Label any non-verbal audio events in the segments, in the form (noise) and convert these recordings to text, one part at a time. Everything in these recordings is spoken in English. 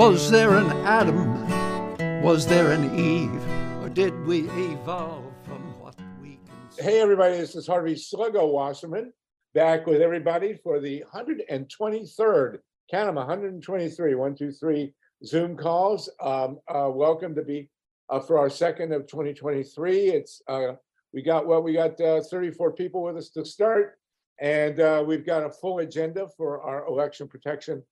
Was there an Adam? Was there an Eve? Or did we evolve from what we can? Hey, everybody, this is Harvey Sluggo Wasserman back with everybody for the 123rd, count them 123, one, two, three Zoom calls. Um, uh, welcome to be uh, for our second of 2023. It's uh, we got well, we got uh, 34 people with us to start, and uh, we've got a full agenda for our election protection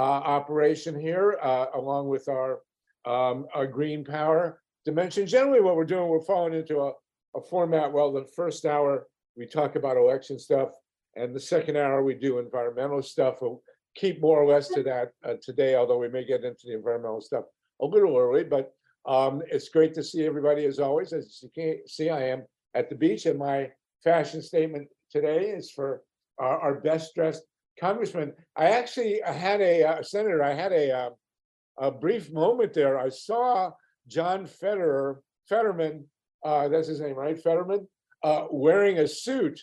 operation here, uh, along with our um, our green power dimension. Generally, what we're doing, we're falling into a, a format. Well, the first hour we talk about election stuff, and the second hour we do environmental stuff. We'll keep more or less to that uh, today, although we may get into the environmental stuff a little early. But um, it's great to see everybody as always. As you can see, I am at the beach, and my fashion statement today is for our, our best dressed congressman. I actually had a uh, senator. I had a uh, a brief moment there. I saw John Federer, Fetterman, uh, that's his name, right? Fetterman, uh, wearing a suit.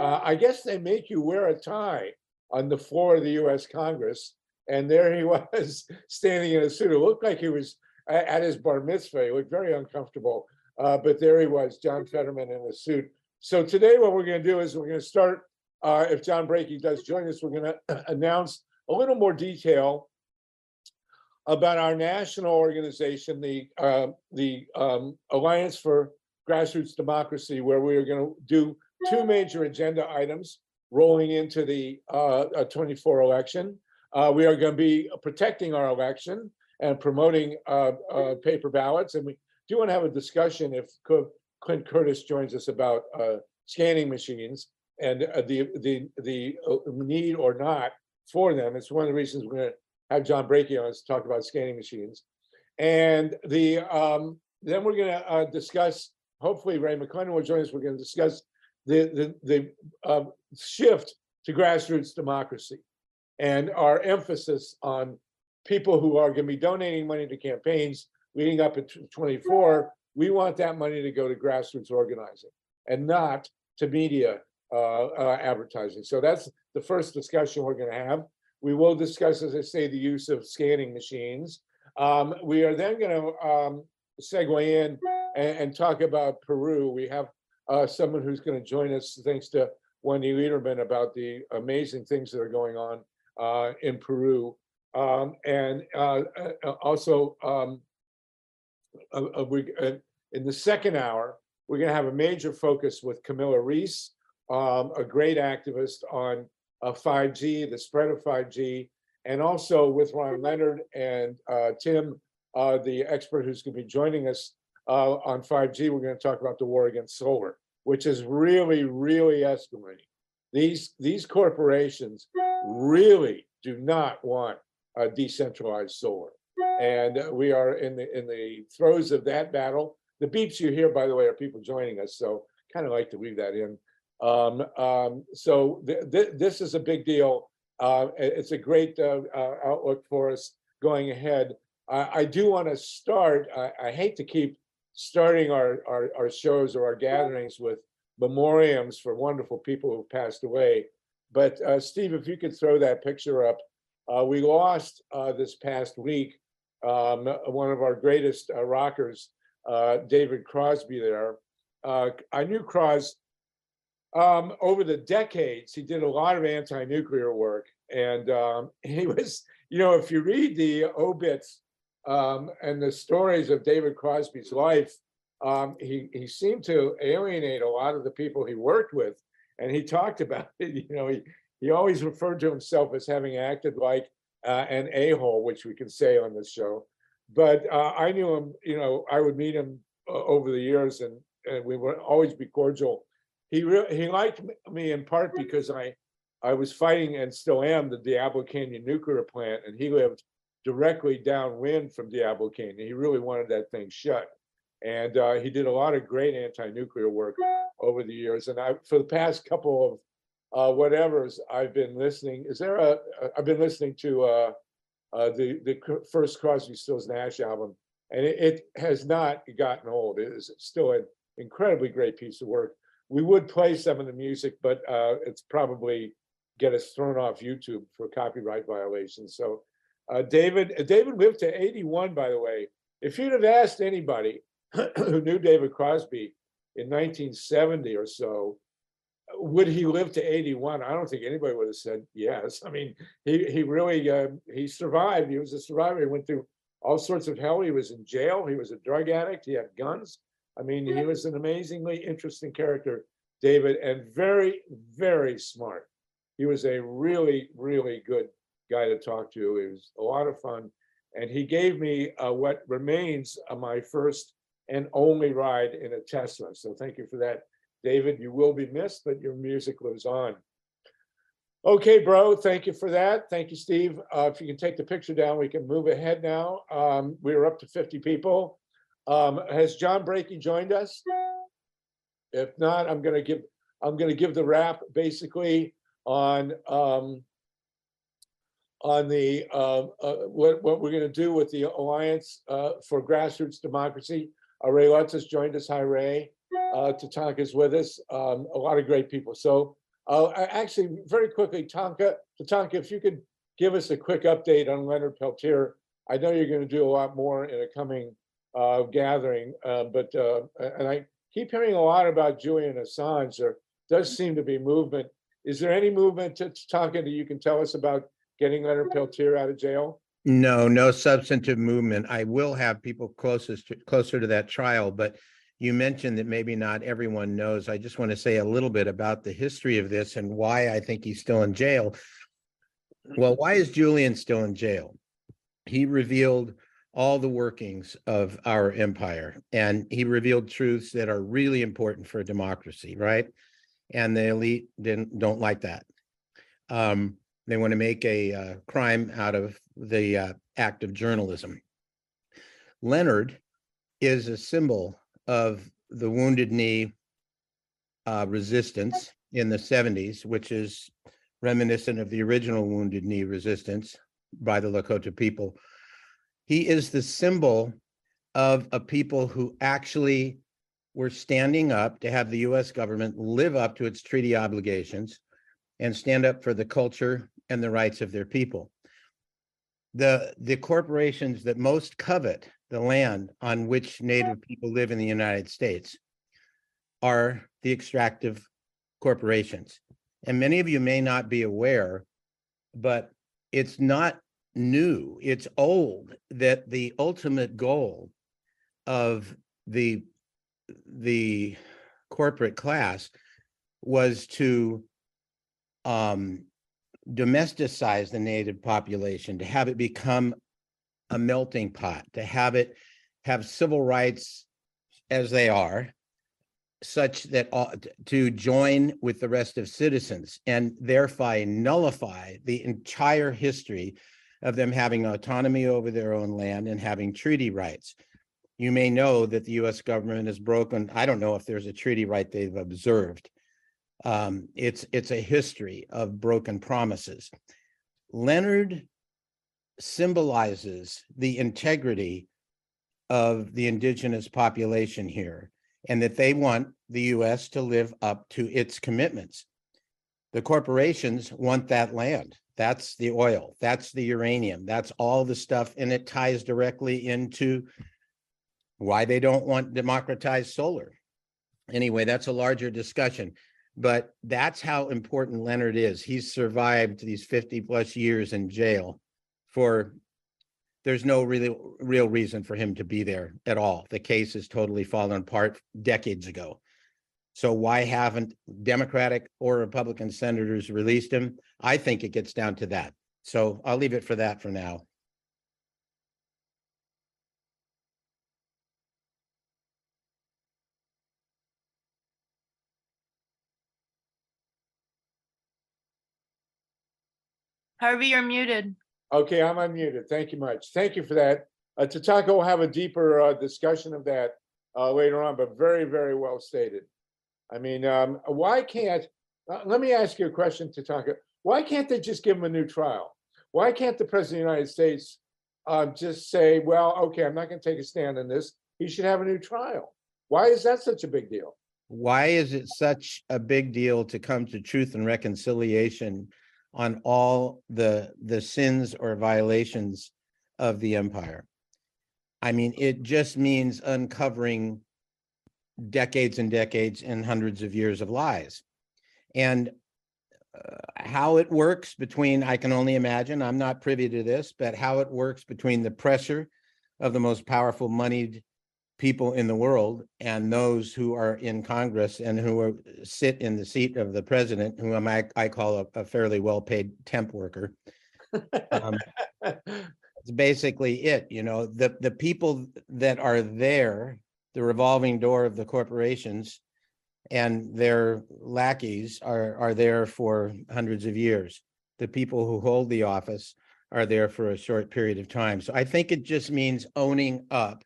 Uh, I guess they make you wear a tie on the floor of the US Congress. And there he (laughs) was standing in a suit. It looked like he was at his bar mitzvah. He looked very uncomfortable. Uh, but there he was, John Fetterman in a suit. So today, what we're going to do is we're going to start. Uh, if John Brakey does join us, we're going to (clears throat) announce a little more detail about our national organization, the uh, the um, Alliance for Grassroots Democracy, where we are going to do two major agenda items rolling into the uh, uh, 24 election. Uh, we are going to be protecting our election and promoting uh, paper ballots, and we do want to have a discussion if Clint Curtis joins us about scanning machines and uh, the the the uh, need or not for them. It's one of the reasons we're to have John Brakey on to talk about scanning machines. And the um, then we're going to uh, discuss. Hopefully, Ray McClendon will join us. We're going to discuss the the the uh, shift to grassroots democracy and our emphasis on people who are going to be donating money to campaigns leading up to 24. We want that money to go to grassroots organizing and not to media advertising. So that's the first discussion we're going to have. We will discuss, as I say, the use of scanning machines. Um, we are then going to um, segue in and, and talk about Peru. We have uh, someone who's going to join us, thanks to Wendy Liederman, about the amazing things that are going on uh, in Peru. Um, and uh, uh, also, um, uh, uh, we, uh, in the second hour, we're going to have a major focus with Camilla Rees, um, a great activist on uh, 5G, the spread of 5G, and also with Ron Leonard and uh, Tim, uh, the expert who's going to be joining us uh, on 5G. We're going to talk about the war against solar, which is really, really escalating. These these corporations really do not want a decentralized solar, and we are in the in the throes of that battle. The beeps you hear, by the way, are people joining us, so kind of like to leave that in. Um, um, so th- th- this is a big deal. Uh, it's a great uh, uh, outlook for us going ahead. I, do want to start. I, I hate to keep starting our, our our shows or our gatherings with memoriams for wonderful people who passed away. But uh, Steve, if you could throw that picture up, uh, we lost uh, this past week um, one of our greatest rockers, David Crosby. There, I knew Cros um, over the decades, he did a lot of anti-nuclear work, and um, (laughs) he was, you know, if you read the obits um, and the stories of David Crosby's life, um, he he seemed to alienate a lot of the people he worked with, and he talked about (laughs) it. You know, he he always referred to himself as having acted like uh, an a-hole, which we can say on this show. But uh, I knew him. You know, I would meet him uh, over the years, and, and we would always be cordial he really he liked me in part because I I was fighting and still am the Diablo Canyon nuclear plant, and he lived directly downwind from Diablo Canyon. He really wanted that thing shut, and uh, he did a lot of great anti-nuclear work over the years. And I, for the past couple of uh, whatever's, I've been listening. Is there a? I've been listening to uh, uh, the the first Crosby, Stills Nash album, and it, it has not gotten old. It is still an incredibly great piece of work we would play some of the music, but uh, it's probably get us thrown off YouTube for copyright violations. So Uh, David, uh, David lived to eighty-one, by the way. If you'd have asked anybody (clears throat) who knew David Crosby in nineteen seventy or so, would he live to eighty-one? I don't think anybody would have said yes. I mean, he, he really, uh, he survived. He was a survivor. He went through all sorts of hell. He was in jail. He was a drug addict. He had guns. I mean, he was an amazingly interesting character, David, and very, very smart. He was a really, really good guy to talk to. It was a lot of fun. And he gave me uh, what remains of my first and only ride in a Tesla. So thank you for that, David. You will be missed, but your music lives on. Okay, bro, thank you for that. Thank you, Steve. Uh, if you can take the picture down, we can move ahead now. Um, we're up to 50 people. Um, has John Brakey joined us? If not, I'm gonna give, I'm gonna give the wrap basically on, um, on the, uh, uh, what, what we're gonna do with the Alliance, uh, for Grassroots Democracy. Uh, Ray Lutz has joined us. Hi, Ray. Uh, Tatanka's with us. Um, a lot of great people. So, uh, actually, very quickly, Tonka, Tatanka, if you could give us a quick update on Leonard Peltier. I know you're gonna do a lot more in a coming, uh, gathering, uh, but, uh, and I keep hearing a lot about Julian Assange. There does seem to be movement. Is there any movement to Tatanka that you can tell us about getting Leonard Peltier out of jail? No, no substantive movement. I will have people closest, to- closer to that trial, but you mentioned that maybe not everyone knows. I just want to say a little bit about the history of this and why I think he's still in jail. Well, why is Julian still in jail? He revealed all the workings of our empire and he revealed truths that are really important for democracy, right? And the elite didn't, don't like that. Um, they want to make a uh, crime out of the uh, act of journalism. Leonard is a symbol of the wounded knee uh, resistance in the 70s, which is reminiscent of the original wounded knee resistance by the Lakota people. He is the symbol of a people who actually were standing up to have the US government live up to its treaty obligations and stand up for the culture and the rights of their people. The, the corporations that most covet the land on which Native people live in the United States are the extractive corporations. And many of you may not be aware, but it's not new, it's old, that the ultimate goal of the, the corporate class was to um, domesticize the native population, to have it become a melting pot, to have it have civil rights as they are, such that all, to join with the rest of citizens and thereby nullify the entire history of them having autonomy over their own land and having treaty rights. You may know that the US government has broken, I don't know if there's a treaty right they've observed. Um, it's, it's a history of broken promises. Leonard symbolizes the integrity of the indigenous population here and that they want the US to live up to its commitments. The corporations want that land. That's the oil, that's the uranium, that's all the stuff, and it ties directly into why they don't want democratized solar. Anyway, that's a larger discussion, but that's how important Leonard is. He's survived these 50 plus years in jail for there's no really real reason for him to be there at all. The case has totally fallen apart decades ago. So why haven't Democratic or Republican senators released him? I think it gets down to that. So I'll leave it for that for now. Harvey, you're muted. Okay, I'm unmuted. Thank you much. Thank you for that. Uh, Tatanka will have a deeper uh, discussion of that uh, later on, but very, very well stated. I mean, um, why can't, uh, let me ask you a question, Tatanka. Why can't they just give him a new trial? Why can't the president of the United States uh, just say, well, okay, I'm not going to take a stand on this. He should have a new trial. Why is that such a big deal? Why is it such a big deal to come to truth and reconciliation on all the, the sins or violations of the empire. I mean, it just means uncovering decades and decades and hundreds of years of lies. And uh, how it works between, I can only imagine, I'm not privy to this, but how it works between the pressure of the most powerful moneyed people in the world and those who are in Congress and who are, sit in the seat of the president, whom I, I call a, a fairly well-paid temp worker. Um, (laughs) It's basically it, you know, the, the people that are there, the revolving door of the corporations and their lackeys are, are there for hundreds of years. The people who hold the office are there for a short period of time. So I think it just means owning up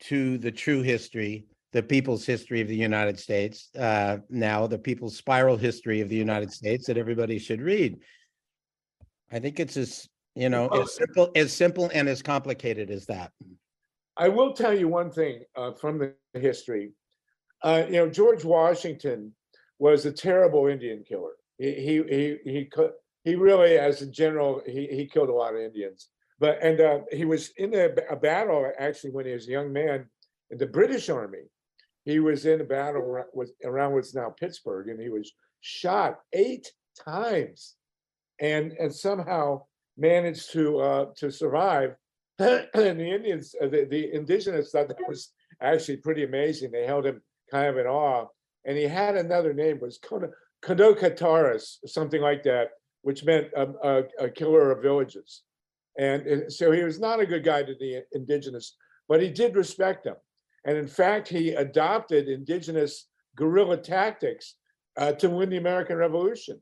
to the true history, the people's history of the United States, uh, now the people's spiral history of the United States that everybody should read. I think it's as, you know, as simple, as simple and as complicated as that. I will tell you one thing uh, from the history. Uh, you know, George Washington was a terrible Indian killer. He he he he he really, as a general, he he killed a lot of Indians. But and uh, he was in a, a battle actually when he was a young man in the British Army. He was in a battle was around what's now Pittsburgh, and he was shot eight times, and and somehow managed to uh, to survive. And the Indians, uh, the, the indigenous thought that was actually pretty amazing. They held him kind of in awe. And he had another name, was Kodokataris, something like that, which meant um, a, a killer of villages. And, and so he was not a good guy to the indigenous, but he did respect them. And in fact, he adopted indigenous guerrilla tactics uh, to win the American Revolution.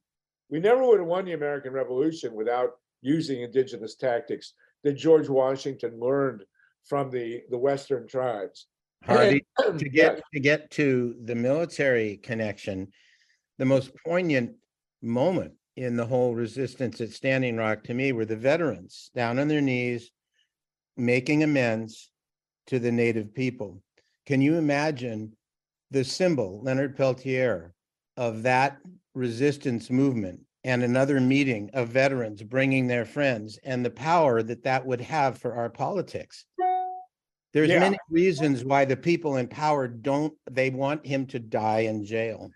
We never would have won the American Revolution without using indigenous tactics that George Washington learned from the, the Western tribes. And- (clears throat) to get, to get to the military connection, the most poignant moment in the whole resistance at Standing Rock to me were the veterans down on their knees, making amends to the native people. Can you imagine the symbol, Leonard Peltier, of that resistance movement and another meeting of veterans bringing their friends and the power that that would have for our politics? There's Yeah. many reasons why the people in power don't, they want him to die in jail.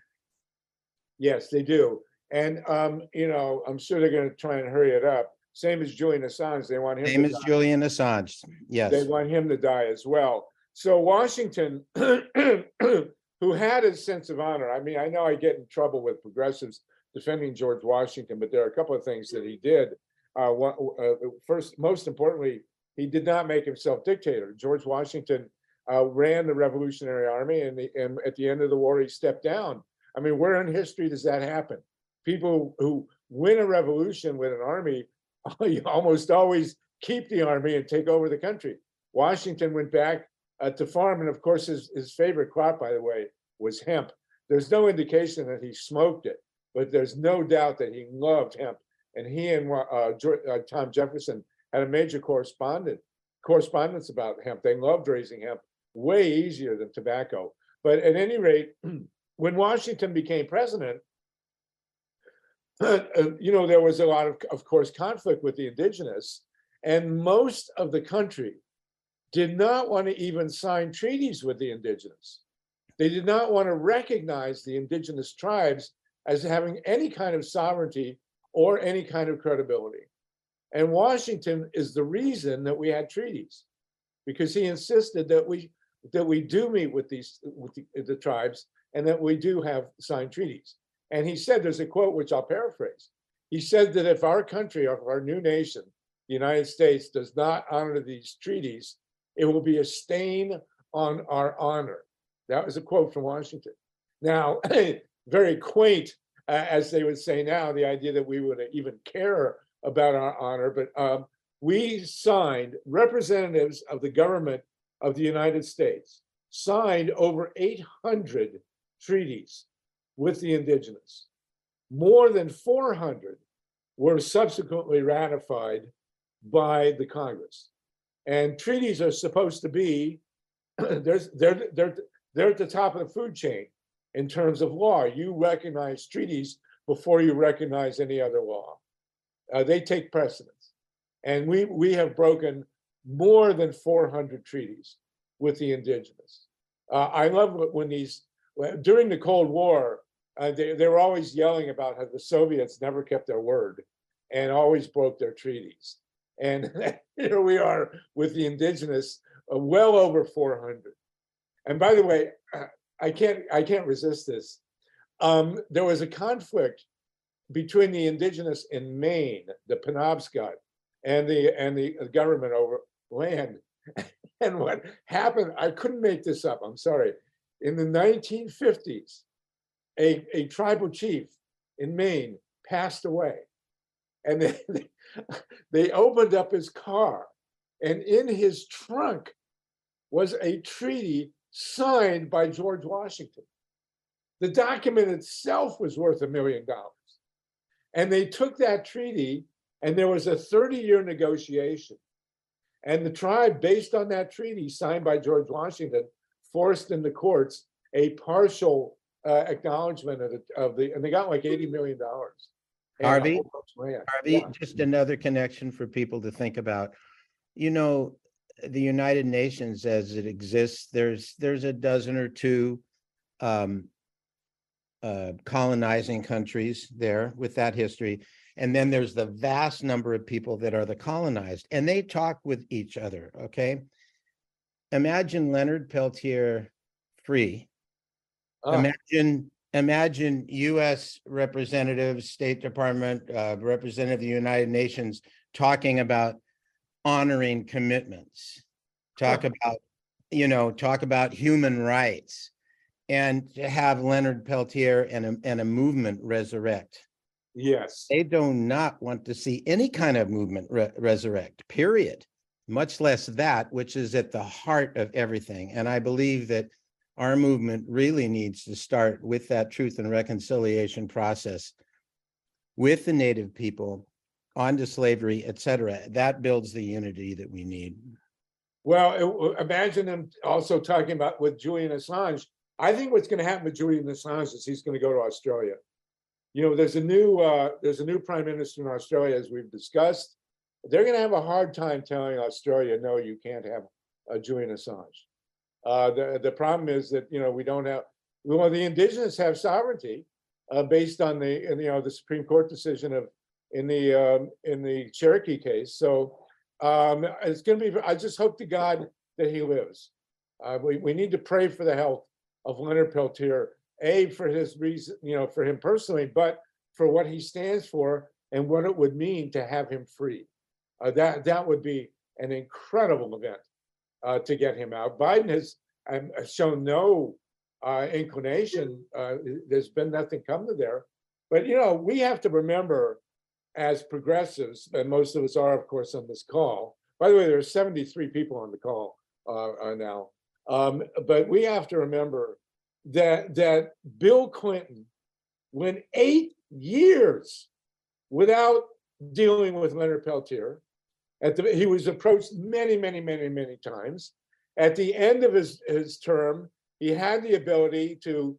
Yes, they do. And, um, you know, I'm sure they're gonna try and hurry it up. Same as Julian Assange, they want him. Same to as die. Julian Assange, Yes. They want him to die as well. So Washington, (clears throat) who had a sense of honor, I mean, I know I get in trouble with progressives defending George Washington, but there are a couple of things that he did. Uh, uh, first, most importantly, he did not make himself dictator. George Washington uh, ran the Revolutionary Army, and, the, and at the end of the war, he stepped down. I mean, where in history does that happen? People who win a revolution with an army (laughs) almost always keep the army and take over the country. Washington went back uh, to farm, and of course, his, his favorite crop, by the way, was hemp. There's no indication that he smoked it, but there's no doubt that he loved hemp. And he and uh, George, uh, Tom Jefferson had a major correspondent correspondence about hemp. They loved raising hemp, way easier than tobacco. But at any rate, (clears throat) when Washington became president, (clears throat) uh, you know, there was a lot of, of course, conflict with the indigenous, and most of the country did not want to even sign treaties with the indigenous. They did not want to recognize the indigenous tribes as having any kind of sovereignty or any kind of credibility. And Washington is the reason that we had treaties, because he insisted that we that we do meet with these with the, the tribes and that we do have signed treaties. And he said, there's a quote which I'll paraphrase. He said that if our country, or our new nation, the United States, does not honor these treaties, it will be a stain on our honor. That was a quote from Washington. Now, (clears throat) very quaint, uh, as they would say now, the idea that we would even care about our honor, but um, we signed representatives of the government of the United States signed over 800 treaties with the indigenous. More than 400 were subsequently ratified by the Congress. And treaties are supposed to be, (clears throat) there's, they're, they're, they're at the top of the food chain in terms of law. You recognize treaties before you recognize any other law. Uh, they take precedence. And we, we have broken more than four hundred treaties with the indigenous. Uh, I love wh- when these, during the Cold War, uh, they, they were always yelling about how the Soviets never kept their word and always broke their treaties. And (laughs) here we are with the indigenous, uh, well over four hundred. And by the way, uh, I can't, I can't resist this. Um, there was a conflict between the indigenous in Maine, the Penobscot, and the, and the government over land. (laughs) And what happened, I couldn't make this up, I'm sorry. In the nineteen fifties, a, a tribal chief in Maine passed away. And they, (laughs) they opened up his car, and in his trunk was a treaty signed by George Washington. The document itself was worth a million dollars. And they took that treaty, and there was a 30-year negotiation. And the tribe, based on that treaty signed by George Washington, forced in the courts a partial uh, acknowledgement of the, of the, and they got like $80 million. and a Harvey? whole bunch of land. Harvey, Yeah. just another connection for people to think about. You know, the United Nations as it exists, there's, there's a dozen or two um, uh, colonizing countries there with that history. And then there's the vast number of people that are the colonized and they talk with each other, okay? Imagine Leonard Peltier free Ah, Imagine, imagine US representatives, State Department, uh, representative of the United Nations talking about honoring commitments. Talk about, you know, talk about human rights. And to have Leonard Peltier and a, and a movement resurrect. Yes, They do not want to see any kind of movement re- resurrect, period. Much less that, which is at the heart of everything. And I believe that our movement really needs to start with that truth and reconciliation process with the native people onto slavery, et cetera. That builds the unity that we need. well, it imagine them also talking about with Julian Assange. I think what's gonna happen with Julian Assange is he's gonna go to Australia. You know, there's a new, uh, there's a new prime minister in Australia, as we've discussed. They're gonna have a hard time telling Australia, no, you can't have uh, Julian Assange. Uh, the, the problem is that, you know, we don't have, well, the indigenous have sovereignty uh, based on the, you know, the Supreme Court decision of, in the, um, in the Cherokee case. So um, it's gonna be, I just hope to God that he lives. Uh, we, we need to pray for the health of Leonard Peltier, A, for his reason, you know, for him personally, but for what he stands for and what it would mean to have him free. Uh, that, that would be an incredible event uh, to get him out. Biden has um, shown no uh, inclination. Uh, there's been nothing come to there. But, you know, we have to remember as progressives, and most of us are, of course, on this call. By the way, there are 73 people on the call uh, uh, now. Um, but we have to remember that that Bill Clinton went eight years without dealing with Leonard Peltier. At the, he was approached many, many, many, many times. At the end of his, his term, he had the ability to,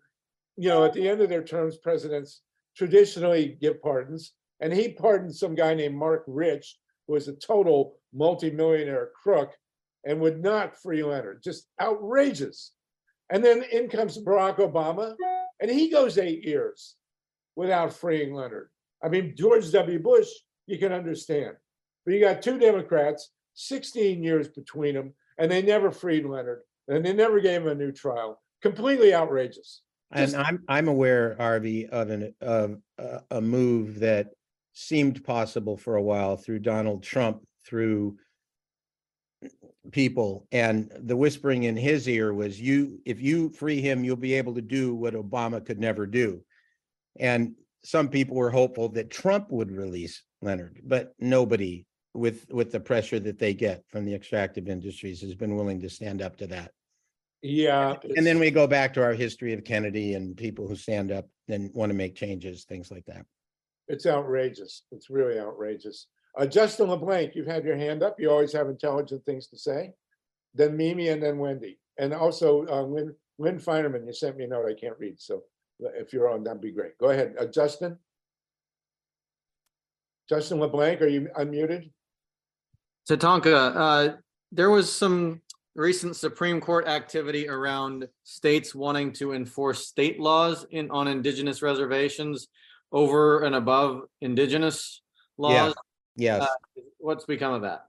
you know, at the end of their terms, presidents traditionally give pardons. And he pardoned some guy named Marc Rich, who was a total multimillionaire crook and would not free Leonard. Just outrageous. And then in comes Barack Obama, and he goes eight years without freeing Leonard. I mean, George W. Bush, you can understand. But you got two Democrats, 16 years between them, and they never freed Leonard, and they never gave him a new trial. Completely outrageous. And I'm, I'm aware, Harvey, of an, of a, a move that seemed possible for a while through Donald Trump, through people, and the whispering in his ear was you, if you free him, you'll be able to do what Obama could never do. And some people were hopeful that Trump would release Leonard, but nobody with, with the pressure that they get from the extractive industries has been willing to stand up to that. Yeah. And then we go back to our history of Kennedy and people who stand up and want to make changes, things like that. It's outrageous. It's really outrageous. Uh, Justin LeBlanc, you've had your hand up. You always have intelligent things to say. Then Mimi and then Wendy. And also uh, Lynn, Lynn Feinerman, you sent me a note I can't read. So uh, if you're on, that'd be great. Go ahead, Uh, Justin. Justin LeBlanc, are you unmuted? Tatanka, uh, there was some recent Supreme Court activity around states wanting to enforce state laws in, on indigenous reservations over and above indigenous laws. Yes. Uh, What's become of that?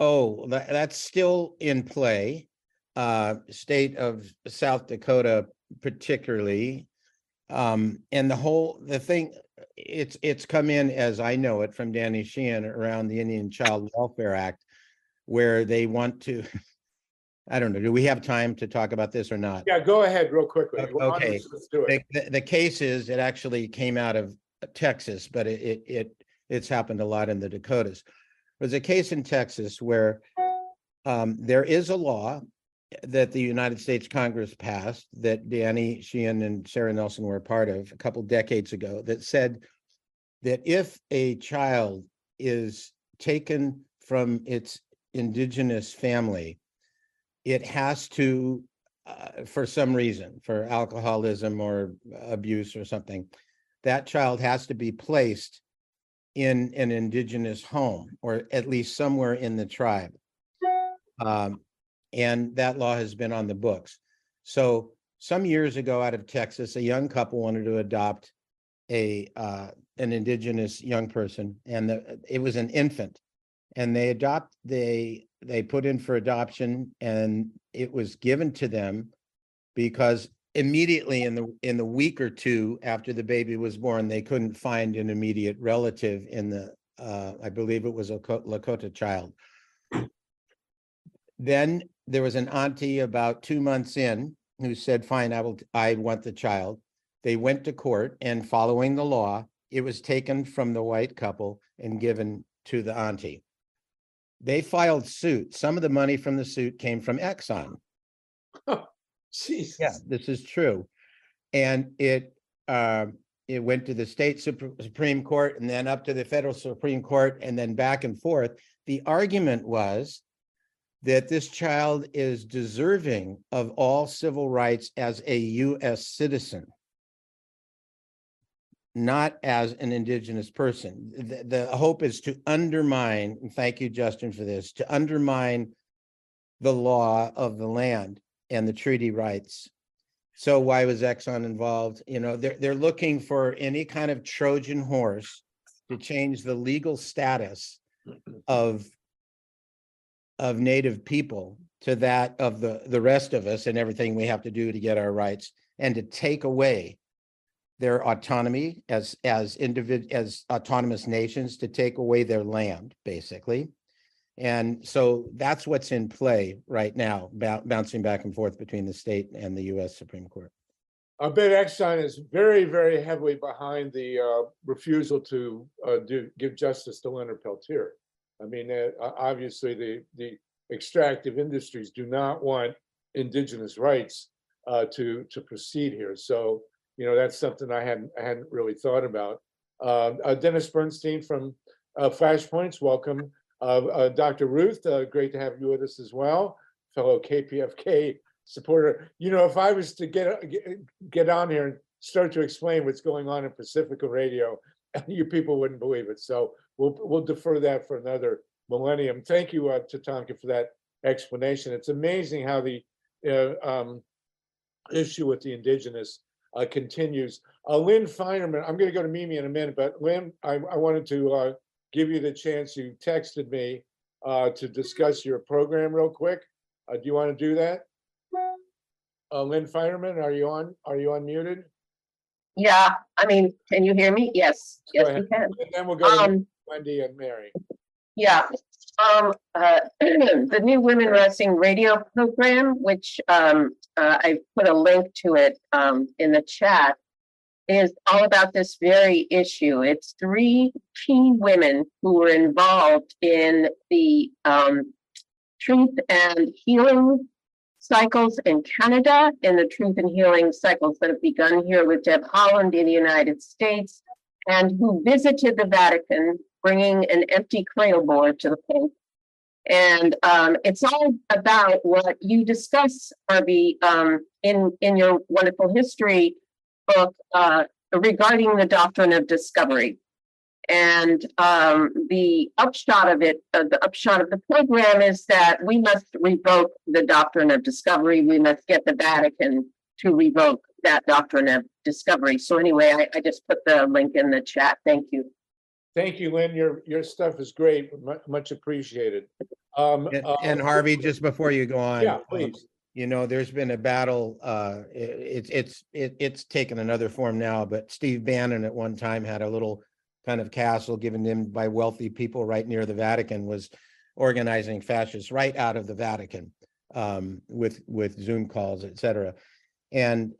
Oh, that, that's still in play. Uh, state of South Dakota particularly. Um, and the whole, the thing, it's, it's come in as I know it from Danny Sheehan around the Indian Child Welfare Act. Where they want to, (laughs) I don't know, do we have time to talk about this or not? Yeah, go ahead real quickly. O- We're on okay. this, Let's do it. The, the, the case is, it actually came out of Texas, but it, it, it, it's happened a lot in the Dakotas. There's a case in Texas where um, there is a law that the United States Congress passed that Danny Sheehan and Sarah Nelson were a part of a couple decades ago that said that if a child is taken from its indigenous family, it has to, uh, for some reason, for alcoholism or abuse or something, that child has to be placed in an indigenous home or at least somewhere in the tribe. Um, and that law has been on the books. So some years ago out of Texas, a young couple wanted to adopt a, uh, an indigenous young person and the, it was an infant. And they adopt, they, they put in for adoption and it was given to them because immediately in the, in the week or two after the baby was born, they couldn't find an immediate relative in the, uh, I believe it was a Lakota child. Then there was an auntie about two months in who said, fine, I will, I want the child. They went to court and following the law, it was taken from the white couple and given to the auntie. They filed suit. Some of the money from the suit came from Exxon. Jesus. Yeah, this is true. And it, uh, it went to the state Supr- Supreme Court and then up to the federal Supreme Court and then back and forth. The argument was that this child is deserving of all civil rights as a US citizen. Not as an indigenous person. The, the hope is to undermine, and thank you, Justin, for this, to undermine the law of the land and the treaty rights. So why was Exxon involved? You know, they're, they're looking for any kind of Trojan horse to change the legal status of of native people to that of the, the rest of us and everything we have to do to get our rights and to take away their autonomy as, as individ, as autonomous nations, to take away their land, basically. And so that's what's in play right now, bou- bouncing back and forth between the state and the US Supreme Court. I bet Exxon is very, very heavily behind the uh, refusal to uh, do, give justice to Leonard Peltier. I mean, uh, obviously, the, the extractive industries do not want indigenous rights uh, to, to proceed here. So, you know, that's something I hadn't, I hadn't really thought about. Uh, uh, Dennis Bernstein from uh, Flashpoints, welcome. Uh, uh, Dr. Ruth, uh, great to have you with us as well, fellow KPFK supporter. You know, if I was to get, get, on here and start to explain what's going on in Pacifica Radio, (laughs) you people wouldn't believe it. So we'll, we'll defer that for another millennium. Thank you, uh, Tatanka, for that explanation. It's amazing how the, uh, um, issue with the indigenous, uh, continues. Uh, Lynn Feinerman, I'm gonna go to Mimi in a minute, but Lynn, I, I wanted to, uh, give you the chance. You texted me, uh, to discuss your program real quick. Uh, do you want to do that? Uh, Lynn Feinerman, are you on, are you unmuted? Yeah, I mean, can you hear me? Yes, Go yes, ahead. we can. And then we'll go to Um, Wendy and Mary. yeah, uh, (clears throat) the new Women Rising Radio program, which, um, uh, I put a link to it, um, in the chat, is all about this very issue. It's three key women who were involved in the, um, truth and healing cycles in Canada and the truth and healing cycles that have begun here with Deb Haaland in the United States and who visited the Vatican bringing an empty cradle board to the Pope. And um, it's all about what you discuss, Harvey, um, in, in your wonderful history book uh, regarding the doctrine of discovery. And um, the upshot of it, uh, the upshot of the program is that we must revoke the doctrine of discovery. We must get the Vatican to revoke that doctrine of discovery. So anyway, I, I just put the link in the chat. Thank you. Thank you, Lynn. Your, your stuff is great, mu- much appreciated. Um, And, uh, and Harvey, just before you go on. Yeah, um, please. You know, there's been a battle, uh, i- it's, it's, it, it's taken another form now, but Steve Bannon at one time had a little kind of castle given him by wealthy people right near the Vatican was organizing fascists right out of the Vatican um, with, with Zoom calls, et cetera. And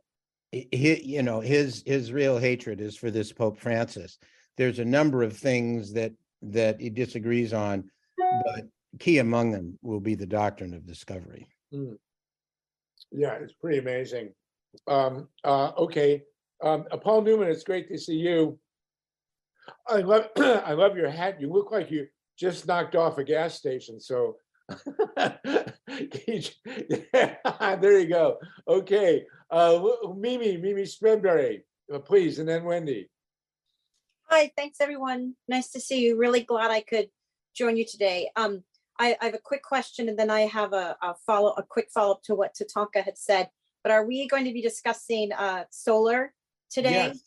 he, you know, his, his real hatred is for this Pope Francis. There's a number of things that, that he disagrees on, but key among them will be the doctrine of discovery. Yeah, it's pretty amazing. Um, uh, okay, um, uh, Paul Newman, it's great to see you. I love, (clears throat) I love your hat. You look like you just knocked off a gas station, so. (laughs) (laughs) There you go. Okay, uh, Mimi, Mimi Spreadberry, uh, please, and then Wendy. Hi, thanks everyone. Nice to see you. Really glad I could join you today. Um, I, I have a quick question and then I have a, a follow, a quick follow-up to what Tatanka had said. But are we going to be discussing uh solar today? Yes.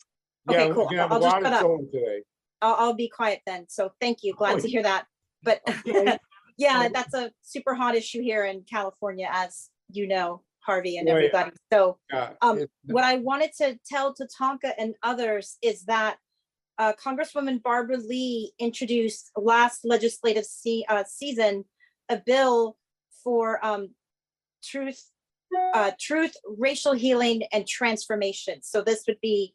Okay, Yeah, we're cool. gonna have a I'll just lot of shut up. solar today. I'll, I'll be quiet then. So thank you. Glad to Oh, hear that. But okay. (laughs) yeah, Oh. that's a super hot issue here in California, as you know, Harvey and Right. everybody. So Yeah, Um, what I wanted to tell Tatanka and others is that uh, Congresswoman Barbara Lee introduced last legislative se- uh, season a bill for um, truth, uh, truth, racial healing, and transformation. So this would be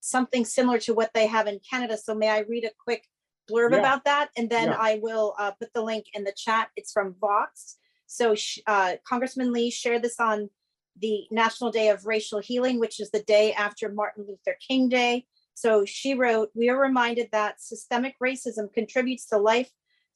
something similar to what they have in Canada. So may I read a quick blurb Yeah. about that, and then Yeah. I will uh, put the link in the chat. It's from Vox. So uh, Congressman Lee shared this on the National Day of Racial Healing, which is the day after Martin Luther King Day. So she wrote, we are reminded that systemic racism contributes to life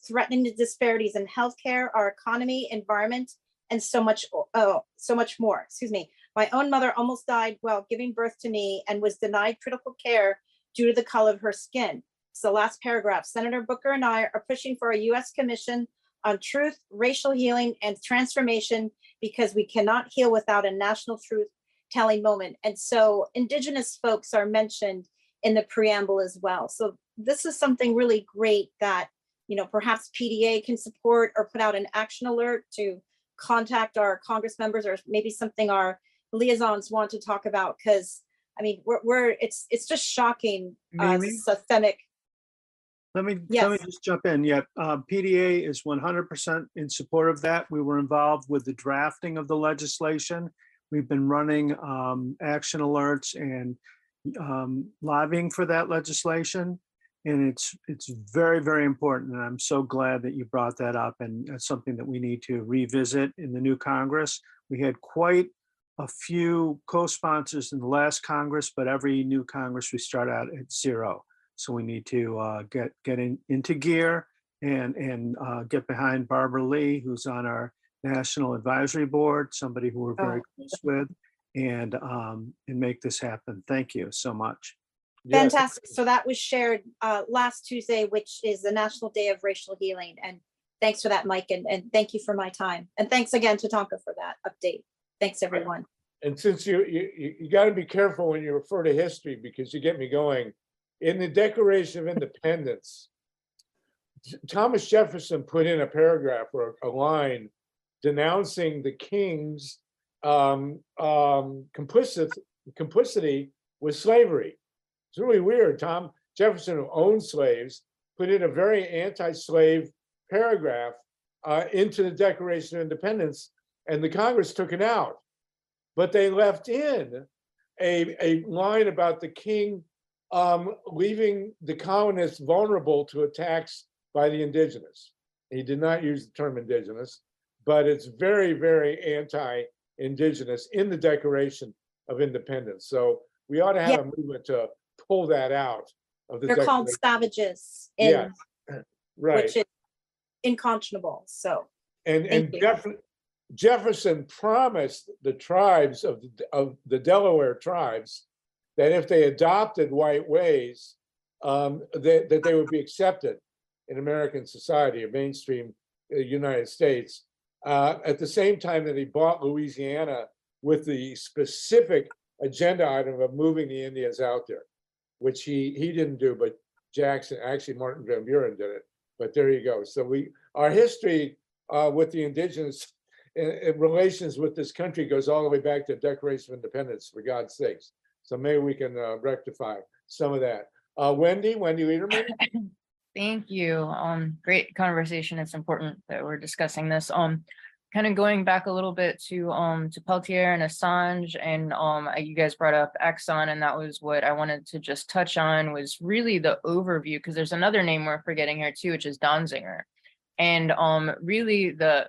threatening disparities in healthcare, our economy, environment, and so much, oh, so much more. Excuse me. My own mother almost died while giving birth to me and was denied critical care due to the color of her skin. So last paragraph, Senator Booker and I are pushing for a US Commission on truth, racial healing, and transformation because we cannot heal without a national truth telling moment. And so indigenous folks are mentioned in the preamble as well. So this is something really great that, you know, perhaps PDA can support or put out an action alert to contact our Congress members or maybe something our liaisons want to talk about. Cause I mean, we're, we're, it's, it's just shocking, uh, Mimi? systemic. Let me, let me just jump in. Yeah, uh, PDA is one hundred percent in support of that. We were involved with the drafting of the legislation. We've been running um, action alerts and um, lobbying for that legislation. And it's, it's very, very important. And I'm so glad that you brought that up and it's something that we need to revisit in the new Congress. We had quite a few co-sponsors in the last Congress, but every new Congress, we start out at zero. So we need to uh, get, get in, into gear and, and uh, get behind Barbara Lee, who's on our National Advisory Board, somebody who we're very Oh. close with, and, um, and make this happen. Thank you so much. Yes, Fantastic. So that was shared uh, last Tuesday, which is the National Day of Racial Healing. And thanks for that, Mike, and, and thank you for my time. And thanks again to Tonka for that update. Thanks, everyone. And since you, you, you, you gotta be careful when you refer to history because you get me going. In the Declaration of Independence, Thomas Jefferson put in a paragraph or a line denouncing the king's um, um, complicit, complicity with slavery. It's really weird. Tom Jefferson, who owned slaves, put in a very anti-slave paragraph uh, into the Declaration of Independence, and the Congress took it out but they left in a, a line about the king um, leaving the colonists vulnerable to attacks by the indigenous. He did not use the term indigenous, but it's very, very anti-indigenous in the Declaration of Independence. So we ought to have a movement to pull that out of the They're called Declaration. savages in, (clears throat) Right. which is unconscionable. So, And, and Thank you. Jeff- Jefferson promised the tribes of, the- of the Delaware tribes that if they adopted white ways, um, that, that they would be accepted in American society, or mainstream uh, United States. Uh, at the same time that he bought Louisiana with the specific agenda item of moving the Indians out there, which he, he didn't do, but Jackson, actually Martin Van Buren did it. But there you go. So we, our history uh, with the indigenous in, in relations with this country goes all the way back to Declaration of Independence, for God's sakes. So maybe we can uh, rectify some of that. Uh, Wendy, Wendy Liederman? (laughs) Thank you. Um, great conversation. It's important that we're discussing this. Um, kind of going back a little bit to, um, to Peltier and Assange and, um, you guys brought up Exxon and that was what I wanted to just touch on was really the overview, because there's another name we're forgetting here too, which is Donziger. And, um, really the,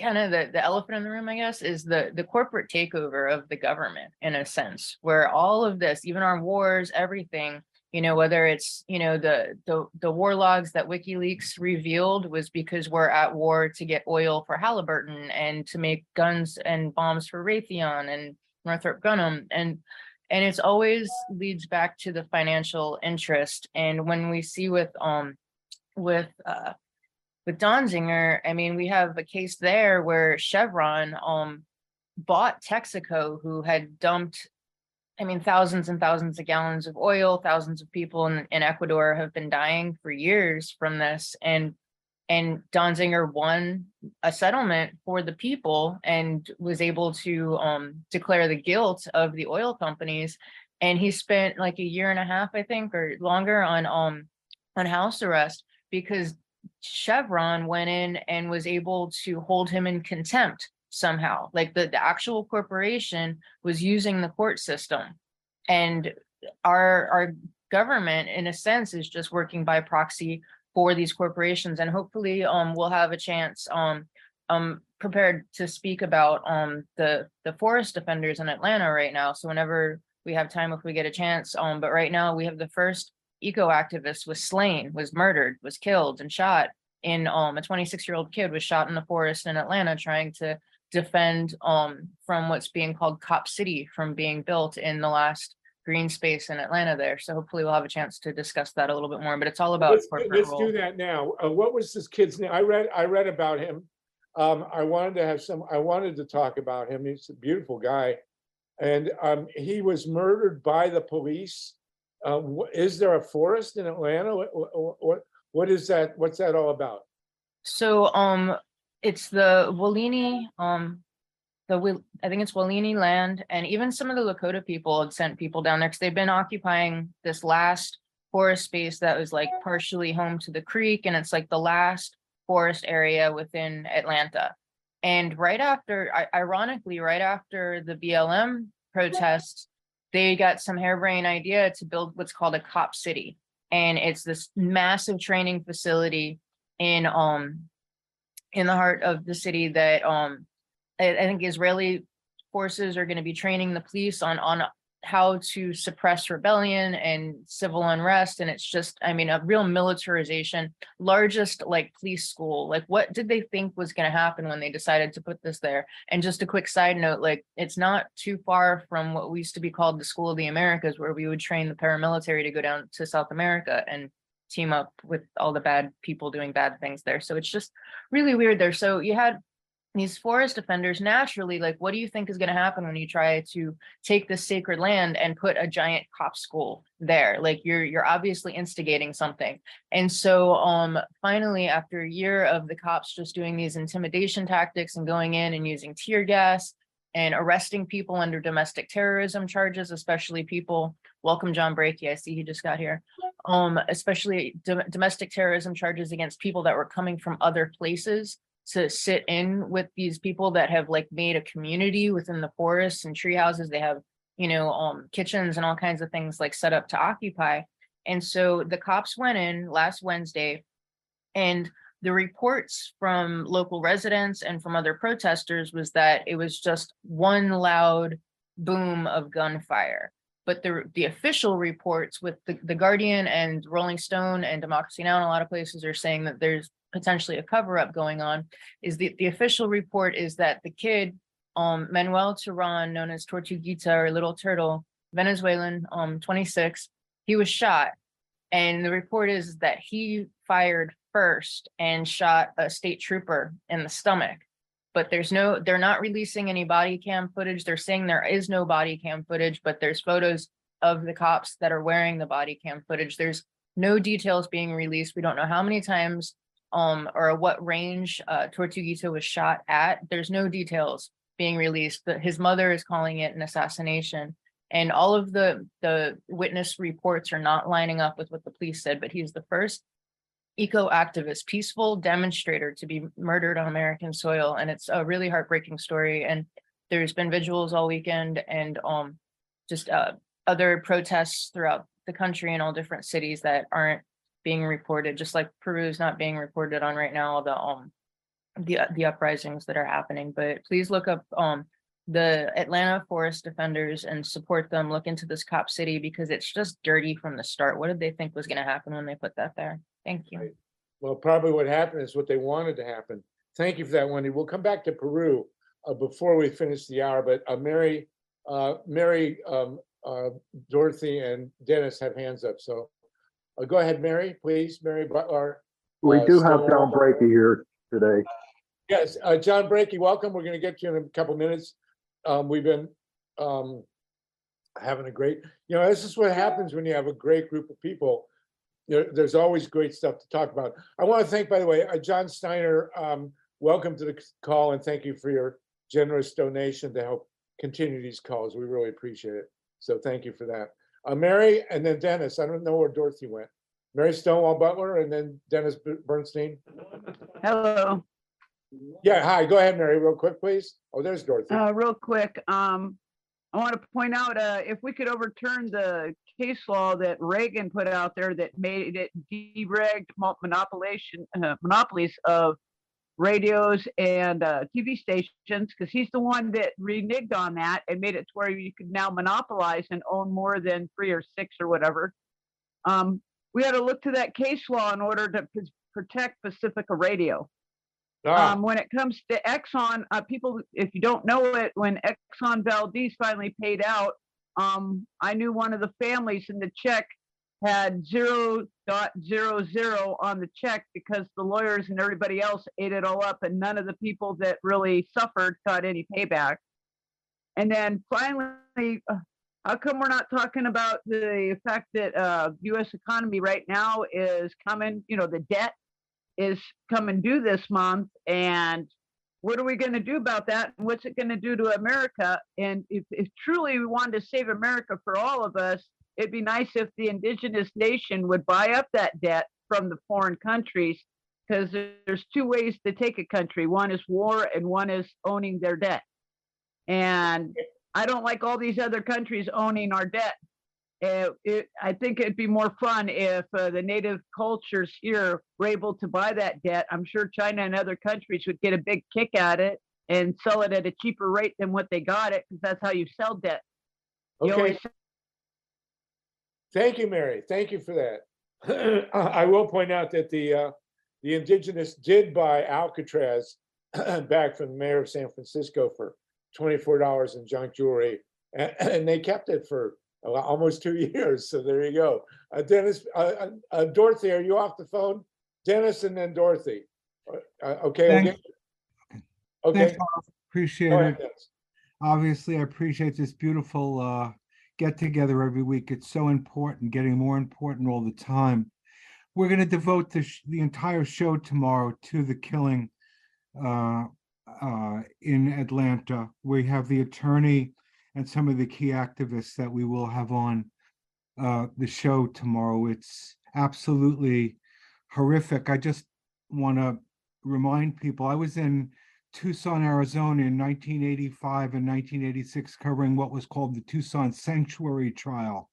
kind of the, the elephant in the room, I guess, is the, the corporate takeover of the government in a sense, where all of this, even our wars, everything, you know, whether it's, you know, the, the, the war logs that WikiLeaks revealed was because we're at war to get oil for Halliburton and to make guns and bombs for Raytheon and Northrop Grumman and, and it's always leads back to the financial interest. And when we see with, um, with, uh, with Donziger, I mean, we have a case there where Chevron, um, bought Texaco, who had dumped I mean, thousands and thousands of gallons of oil, thousands of people in, in Ecuador have been dying for years from this. And and Donziger won a settlement for the people and was able to um, declare the guilt of the oil companies. And he spent like a year and a half, I think, or longer on um on house arrest because Chevron went in and was able to hold him in contempt somehow. Like the, the actual corporation was using the court system. And our our government, in a sense, is just working by proxy for these corporations. And hopefully um we'll have a chance um um prepared to speak about um the the forest defenders in Atlanta right now. So whenever we have time, if we get a chance, um, but right now we have the first eco activist was slain, was murdered, was killed and shot in um a 26 year old kid was shot in the forest in Atlanta trying to defend um from what's being called Cop City from being built in the last green space in Atlanta there. So hopefully we'll have a chance to discuss that a little bit more, but it's all about Let's, do- corporate let's role. do that now. Uh, what was this kid's name? I read, I read about him. Um, I wanted to have some, I wanted to talk about him. He's a beautiful guy. And, um, he was murdered by the police. Uh, wh- is there a forest in Atlanta? What, what, what is that? What's that all about? So, um, it's the Weelaunee, um, the, I think it's Weelaunee land, and even some of the Lakota people had sent people down there, because they've been occupying this last forest space that was like partially home to the creek, and it's like the last forest area within Atlanta. And right after, ironically, right after the BLM protests, they got some harebrained idea to build what's called a cop city. And it's this massive training facility in, um, in the heart of the city that, um, I, I think Israeli forces are gonna be training the police on, on how to suppress rebellion and civil unrest. And it's just, I mean, a real militarization, largest like police school. Like, what did they think was gonna happen when they decided to put this there? And just a quick side note, like, it's not too far from what we used to be called the School of the Americas, where we would train the paramilitary to go down to South America and team up with all the bad people doing bad things there. So it's just really weird there. So you had these forest defenders naturally, like, what do you think is going to happen when you try to take this sacred land and put a giant cop school there? Like, you're you're obviously instigating something. And so, um, finally, after a year of the cops just doing these intimidation tactics and going in and using tear gas and arresting people under domestic terrorism charges, especially people. Welcome, John Brakey. I see he just got here um, especially dom- domestic terrorism charges against people that were coming from other places to sit in with these people that have like made a community within the forests and tree houses. They have, you know, um, kitchens and all kinds of things like set up to occupy. And so the cops went in last Wednesday and the reports from local residents and from other protesters was that it was just one loud boom of gunfire but the the official reports with the, the Guardian and Rolling Stone and Democracy Now! and a lot of places are saying that there's potentially a cover up going on. Is the, the official report is that the kid, um, Manuel Teran, known as Tortuguita or Little Turtle, Venezuelan, um, 26, he was shot And the report is that he fired first and shot a state trooper in the stomach. But there's no, they're not releasing any body cam footage. They're saying there is no body cam footage, but there's photos of the cops that are wearing the body cam footage. There's no details being released. We don't know how many times um, or what range uh Tortuguito was shot at. There's no details being released, but his mother is calling it an assassination. And all of the, the witness reports are not lining up with what the police said, but he's the first eco-activist, peaceful demonstrator to be murdered on American soil. And it's a really heartbreaking story. And there's been vigils all weekend and, um, just, uh, other protests throughout the country in all different cities that aren't being reported, just like Peru's not being reported on right now, the, um, the, the uprisings that are happening, but please look up, um, the Atlanta Forest Defenders and support them, look into this cop city because it's just dirty from the start. What did they think was gonna happen when they put that there? Thank you. Right. Well, probably what happened is what they wanted to happen. Thank you for that, Wendy. We'll come back to Peru uh, before we finish the hour, but uh, Mary, uh, Mary, um, uh, Dorothy and Dennis have hands up, so uh, go ahead, Mary, please, Mary Butler. We Uh, do have so- John Brakey here today. Yes, uh, John Brakey, welcome. We're gonna get you in a couple minutes. Um, we've been, um, having a great, you know, this is what happens when you have a great group of people. There, there's always great stuff to talk about. I want to thank, by the way, uh, John Steiner, um, welcome to the call and thank you for your generous donation to help continue these calls. We really appreciate it. So thank you for that. Uh, Mary and then Dennis, I don't know where Dorothy went. Mary Stonewall Butler and then Dennis B- Bernstein. Hello, Yeah, hi, go ahead, Mary, real quick, please. Oh, there's Dorothy. uh, real quick, um, I want to point out, uh, if we could overturn the case law that Reagan put out there that made it deregged monopolization, uh, monopolies of radios and, uh, TV stations, because he's the one that reneged on that and made it to where you could now monopolize and own more than three or six or whatever. Um, we had to look to that case law in order to p- protect Pacifica Radio. Ah, Um, when it comes to Exxon, uh, people, if you don't know it, when Exxon Valdez finally paid out, um, I knew one of the families in the check had zero dot zero zero on the check because the lawyers and everybody else ate it all up and none of the people that really suffered got any payback. And then finally, uh, how come we're not talking about the fact that, uh, US economy right now is coming, you know, the debt is coming due this month and what are we going to do about that? And what's it going to do to America? And if, if truly we wanted to save America for all of us, it'd be nice if the indigenous nation would buy up that debt from the foreign countries because there's two ways to take a country. One is war and one is owning their debt. And I don't like all these other countries owning our debt. Uh, it, I think it'd be more fun if uh, the native cultures here were able to buy that debt. I'm sure China and other countries would get a big kick at it and sell it at a cheaper rate than what they got it, because that's how you sell debt. You Okay, always thank you, Mary. Thank you for that. (clears throat) I will point out that the, uh, the indigenous did buy Alcatraz (clears throat) back from the mayor of San Francisco for twenty-four dollars in junk jewelry. And, and they kept it for almost two (laughs) years. So there you go. Uh, Dennis, uh, uh, uh, Dorothy, are you off the phone? Dennis and then Dorothy. Uh, okay, okay. Thanks. Okay, Thanks, Bob. Appreciate go it. ahead, Dennis. Obviously, I appreciate this beautiful uh get together every week. It's so important, getting more important all the time. We're going to devote the sh- the entire show tomorrow to the killing uh uh in Atlanta. We have the attorney and some of the key activists that we will have on uh the show tomorrow. It's absolutely horrific. I just want to remind people I was in Tucson, Arizona in 1985 and 1986 covering what was called the Tucson Sanctuary Trial.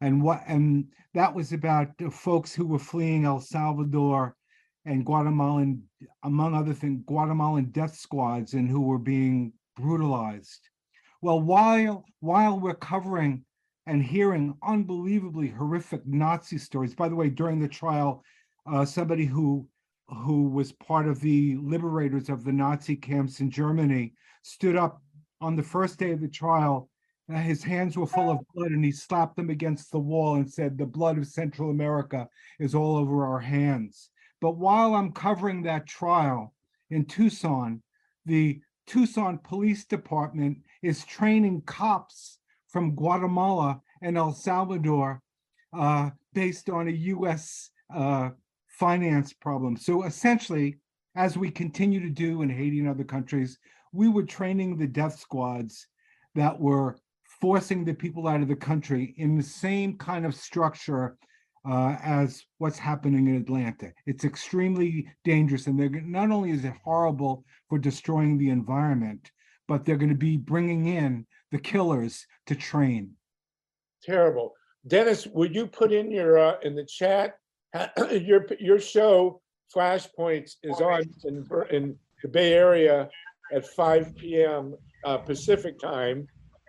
And what and that was about folks who were fleeing El Salvador and Guatemalan, among other things, Guatemalan death squads and who were being brutalized. Well, while while we're covering and hearing unbelievably horrific Nazi stories, by the way, during the trial, uh, somebody who who was part of the liberators of the Nazi camps in Germany, stood up on the first day of the trial uh, his hands were full of blood and he slapped them against the wall and said, the blood of Central America is all over our hands. But while I'm covering that trial in Tucson, the Tucson Police Department is training cops from Guatemala and El Salvador uh, based on a US uh, finance problem. So essentially, as we continue to do in Haiti and other countries, we were training the death squads that were forcing the people out of the country in the same kind of structure uh, as what's happening in Atlanta. It's extremely dangerous, and they're not only is it horrible for destroying the environment, but they're going to be bringing in the killers to train. Terrible. Dennis, would you put in your, uh, in the chat, (clears throat) your, your show Flashpoints is on in, in the Bay Area at five PM, uh, Pacific time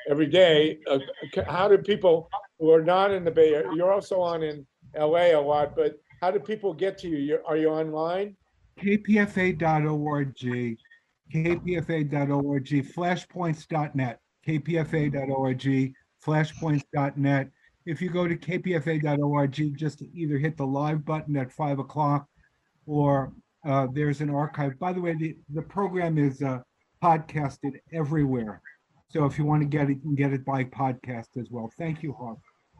every day. Uh, How do people who are not in the Bay, Area? you're also on in LA a lot, but how do people get to you? You're- Are you online? kpfa.org, kpfa.org, flashpoints.net, kpfa.org, flashpoints.net. If you go to kpfa.org, just either hit the live button at five o'clock or uh, there's an archive. By the way, the, the program is uh, podcasted everywhere. So if you want to get it, you can get it by podcast as well. Thank you, Harv.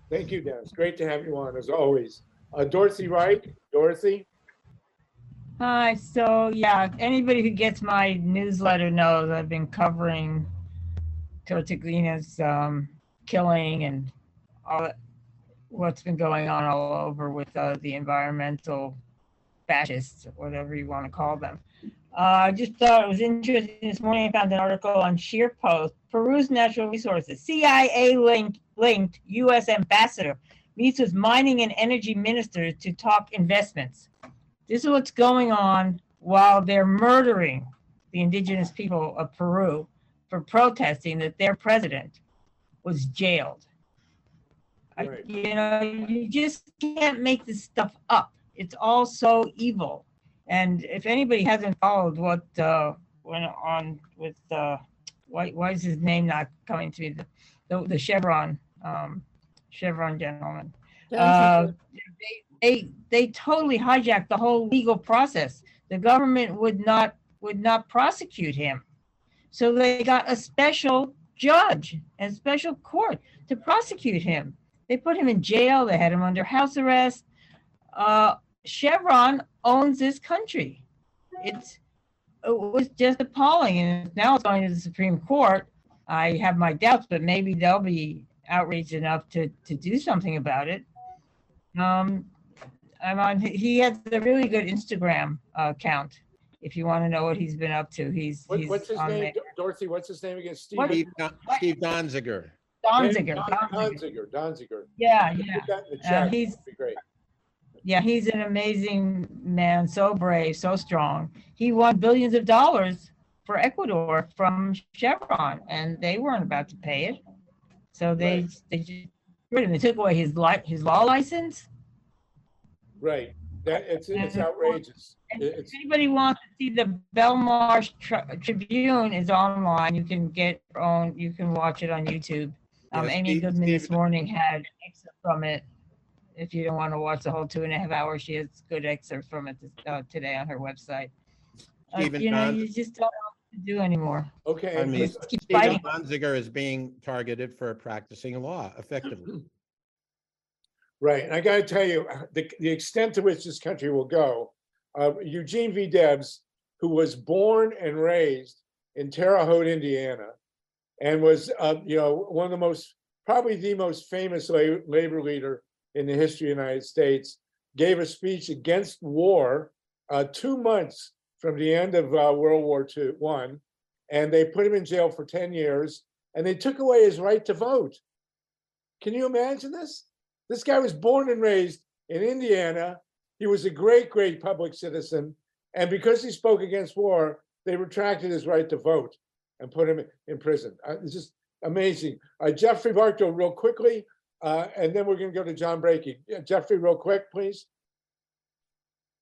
Thank you, Dennis. Great to have you on as always. Uh, Dorothy Wright, Dorothy? Hi, so yeah, anybody who gets my newsletter knows I've been covering Tortuguina's um, killing and all that, what's been going on all over with uh, the environmental fascists, whatever you want to call them. Uh, I just thought it was interesting. This morning I found an article on ScheerPost. Peru's natural resources. CIA linked, linked U.S. ambassador meets with mining and energy ministers to talk investments. This is what's going on while they're murdering the indigenous people of Peru for protesting that their president was jailed. I- Right. You know, you just can't make this stuff up. It's all so evil. And if anybody hasn't followed what uh, went on with uh, why why is his name not coming to me? The the, the Chevron um, Chevron gentleman. Uh, they, they they totally hijacked the whole legal process. The government would not would not prosecute him, so they got a special judge and special court to prosecute him. They put him in jail. They had him under house arrest. Uh, Chevron owns this country. It's it was just appalling, and now it's going to the Supreme Court. I have my doubts, but maybe they'll be outraged enough to to do something about it. Um, I'm on. He has a really good Instagram uh, account. If you want to know what he's been up to, he's What, he's what's his on name? there. Dorothy, what's his name again? Steve Steve Don- Steve Donziger. Donziger. Donziger. Donziger, Donziger. Yeah, Put yeah, that in the Uh, he's That'd Be great. yeah. He's an amazing man. So brave, so strong. He won billions of dollars for Ecuador from Chevron, and they weren't about to pay it. So they Right. they just rid of him. They took away his li- his law license. Right. That, it's, it's outrageous. And if It's, anybody wants to see the Belmarsh Tri- Tribune is online. You can get your own. You can watch it on YouTube. Um, Yeah, Amy Steve- Goodman this Steve- morning had excerpt from it. If you don't want to watch the whole two and a half hours, she has good excerpts from it this- uh, today on her website. Uh, Stephen you know, Don- you just don't know what to do anymore. okay. I and mean, Just keep Stephen fighting. Donziger is being targeted for practicing law effectively. (clears throat) Right, and I gotta tell you, uh, the, the extent to which this country will go. Uh, Eugene V. Debs, who was born and raised in Terre Haute, Indiana. And was, uh, you know, one of the most, probably the most famous la- labor leader in the history of the United States. Gave a speech against war, uh, two months from the end of, uh, World War II, one. And they put him in jail for ten years, and they took away his right to vote. Can you imagine this? This guy was born and raised in Indiana. He was a great, great public citizen. And because he spoke against war, they retracted his right to vote and put him in prison. Uh, It's just amazing. Uh, Jeffrey Bartow, real quickly, uh, and then we're going to go to John Brakey. Yeah, Jeffrey, real quick, please.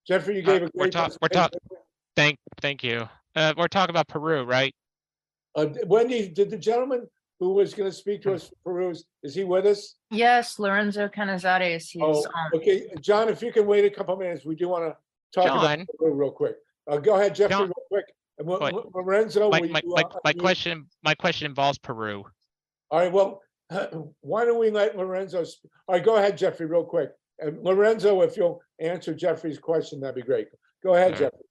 Jeffrey, you Uh, gave a we're great. talk- we're talk- presentation. Thank, thank you. Uh, we're talking about Peru, right? Uh, Wendy, did the gentleman who was going to speak to us from Peru. Is- Is he with us? Yes, Lorenzo Canizares, he's, Oh, um, okay, John, if you can wait a couple minutes, we do want to talk about John. Peru real quick. Uh, go ahead, Jeffrey, John. real quick. And Lo- What? Lo- Lorenzo. My, will my, you, my, uh, my unmute? question, my question involves Peru. All right, well, (clears throat) why don't we let Lorenzo, sp- all right, go ahead, Jeffrey, real quick. And Lorenzo, if you'll answer Jeffrey's question, that'd be great. Go ahead, All right. Jeffrey.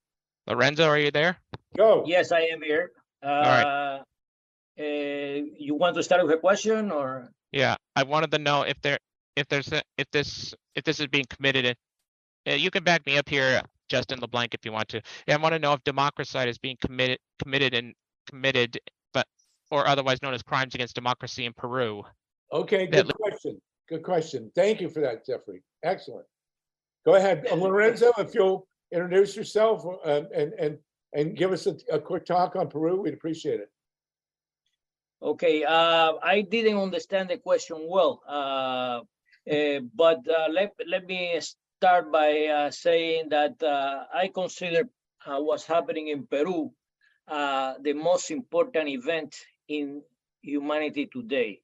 Lorenzo, are you there? Go. Yes, I am here. right. Uh, uh, you want to start with a question or? Yeah, I wanted to know if there, if there's, a- if this, if this is being committed in. Uh, you can back me up here, Justin LeBlanc, if you want to. Yeah, I want to know if democrocide is being committed, committed and committed, but, or otherwise known as crimes against democracy in Peru. Okay, Yeah, good question. Good question. Thank you for that, Jeffrey. Excellent. Go ahead, Uh, Lorenzo, if you'll introduce yourself uh, and, and, and give us a, a quick talk on Peru, we'd appreciate it. Okay, uh, I didn't understand the question well. Uh, uh, but let, let me start by uh, saying that uh, I consider uh, what's happening in Peru the most important event in humanity today.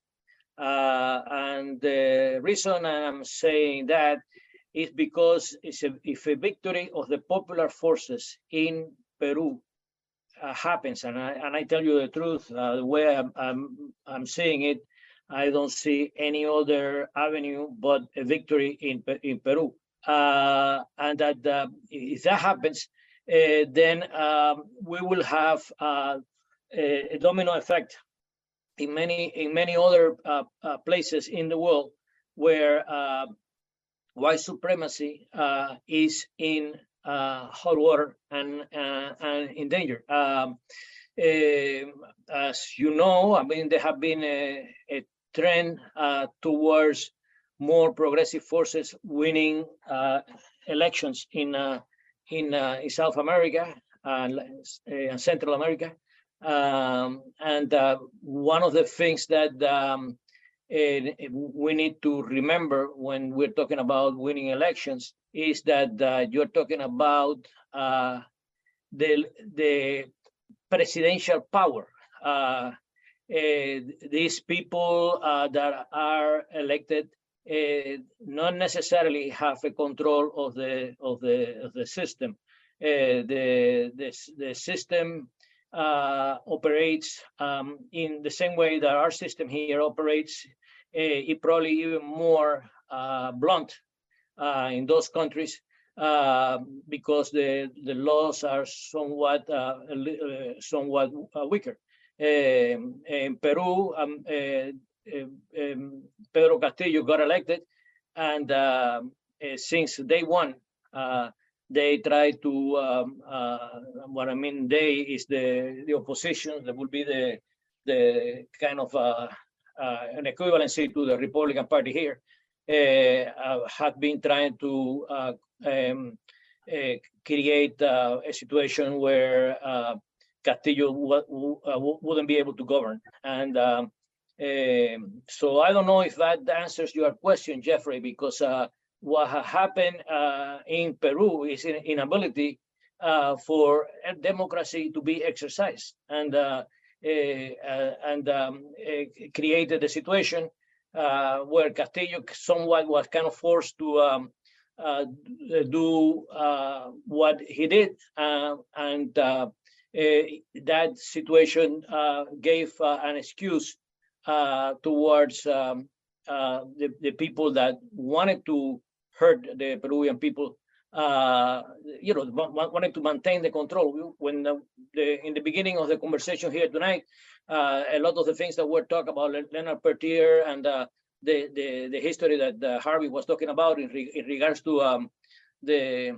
And the reason I'm saying that is because it's a, if a victory of the popular forces in Peru uh, happens, and I, and I tell you the truth, uh, the way I'm, I'm, I'm seeing it, I don't see any other avenue but a victory in, in Peru. Uh, and that uh, if that happens, uh, then um, we will have uh, a, a domino effect in many in many other places in the world where white supremacy is in hot water and uh, and in danger. Um, um, as you know, I mean, there have been a, a trend uh, towards more progressive forces winning uh, elections in uh, in, uh, in South America and uh, Central America. Um, and uh, one of the things that um, eh, we need to remember when we're talking about winning elections is that uh, you're talking about uh, the the presidential power. Uh, eh, these people uh, that are elected uh, not necessarily have a control of the of the of the system. Uh, the the the system uh, operates um, in the same way that our system here operates. Uh, it probably even more uh, blunt uh, in those countries uh, because the the laws are somewhat uh, uh, somewhat weaker. Um, in Peru, um, um, um, Pedro Castillo got elected, and um, uh, since day one, they try to. Um, uh, what I mean, they is the the opposition. That would be the the kind of uh, uh, an equivalency to the Republican Party here. Uh, uh, have been trying to um, create a situation where Castillo wouldn't be able to govern. And um, um, so I don't know if that answers your question, Jeffrey, because uh, what ha- happened uh, in Peru is an inability uh, for democracy to be exercised, and uh, eh, uh, and um, eh, created a situation uh, where Castillo somewhat was kind of forced to um, uh, do what he did, and eh, that situation gave an excuse towards um, the, the people that wanted to hurt the Peruvian people. Uh, you know, wa- wa- to maintain the control. When the, the in the beginning of the conversation here tonight, uh, a lot of the things that were talked about, Leonard Peltier and uh, the, the the history that uh, Harvey was talking about in, re- in regards to um, the,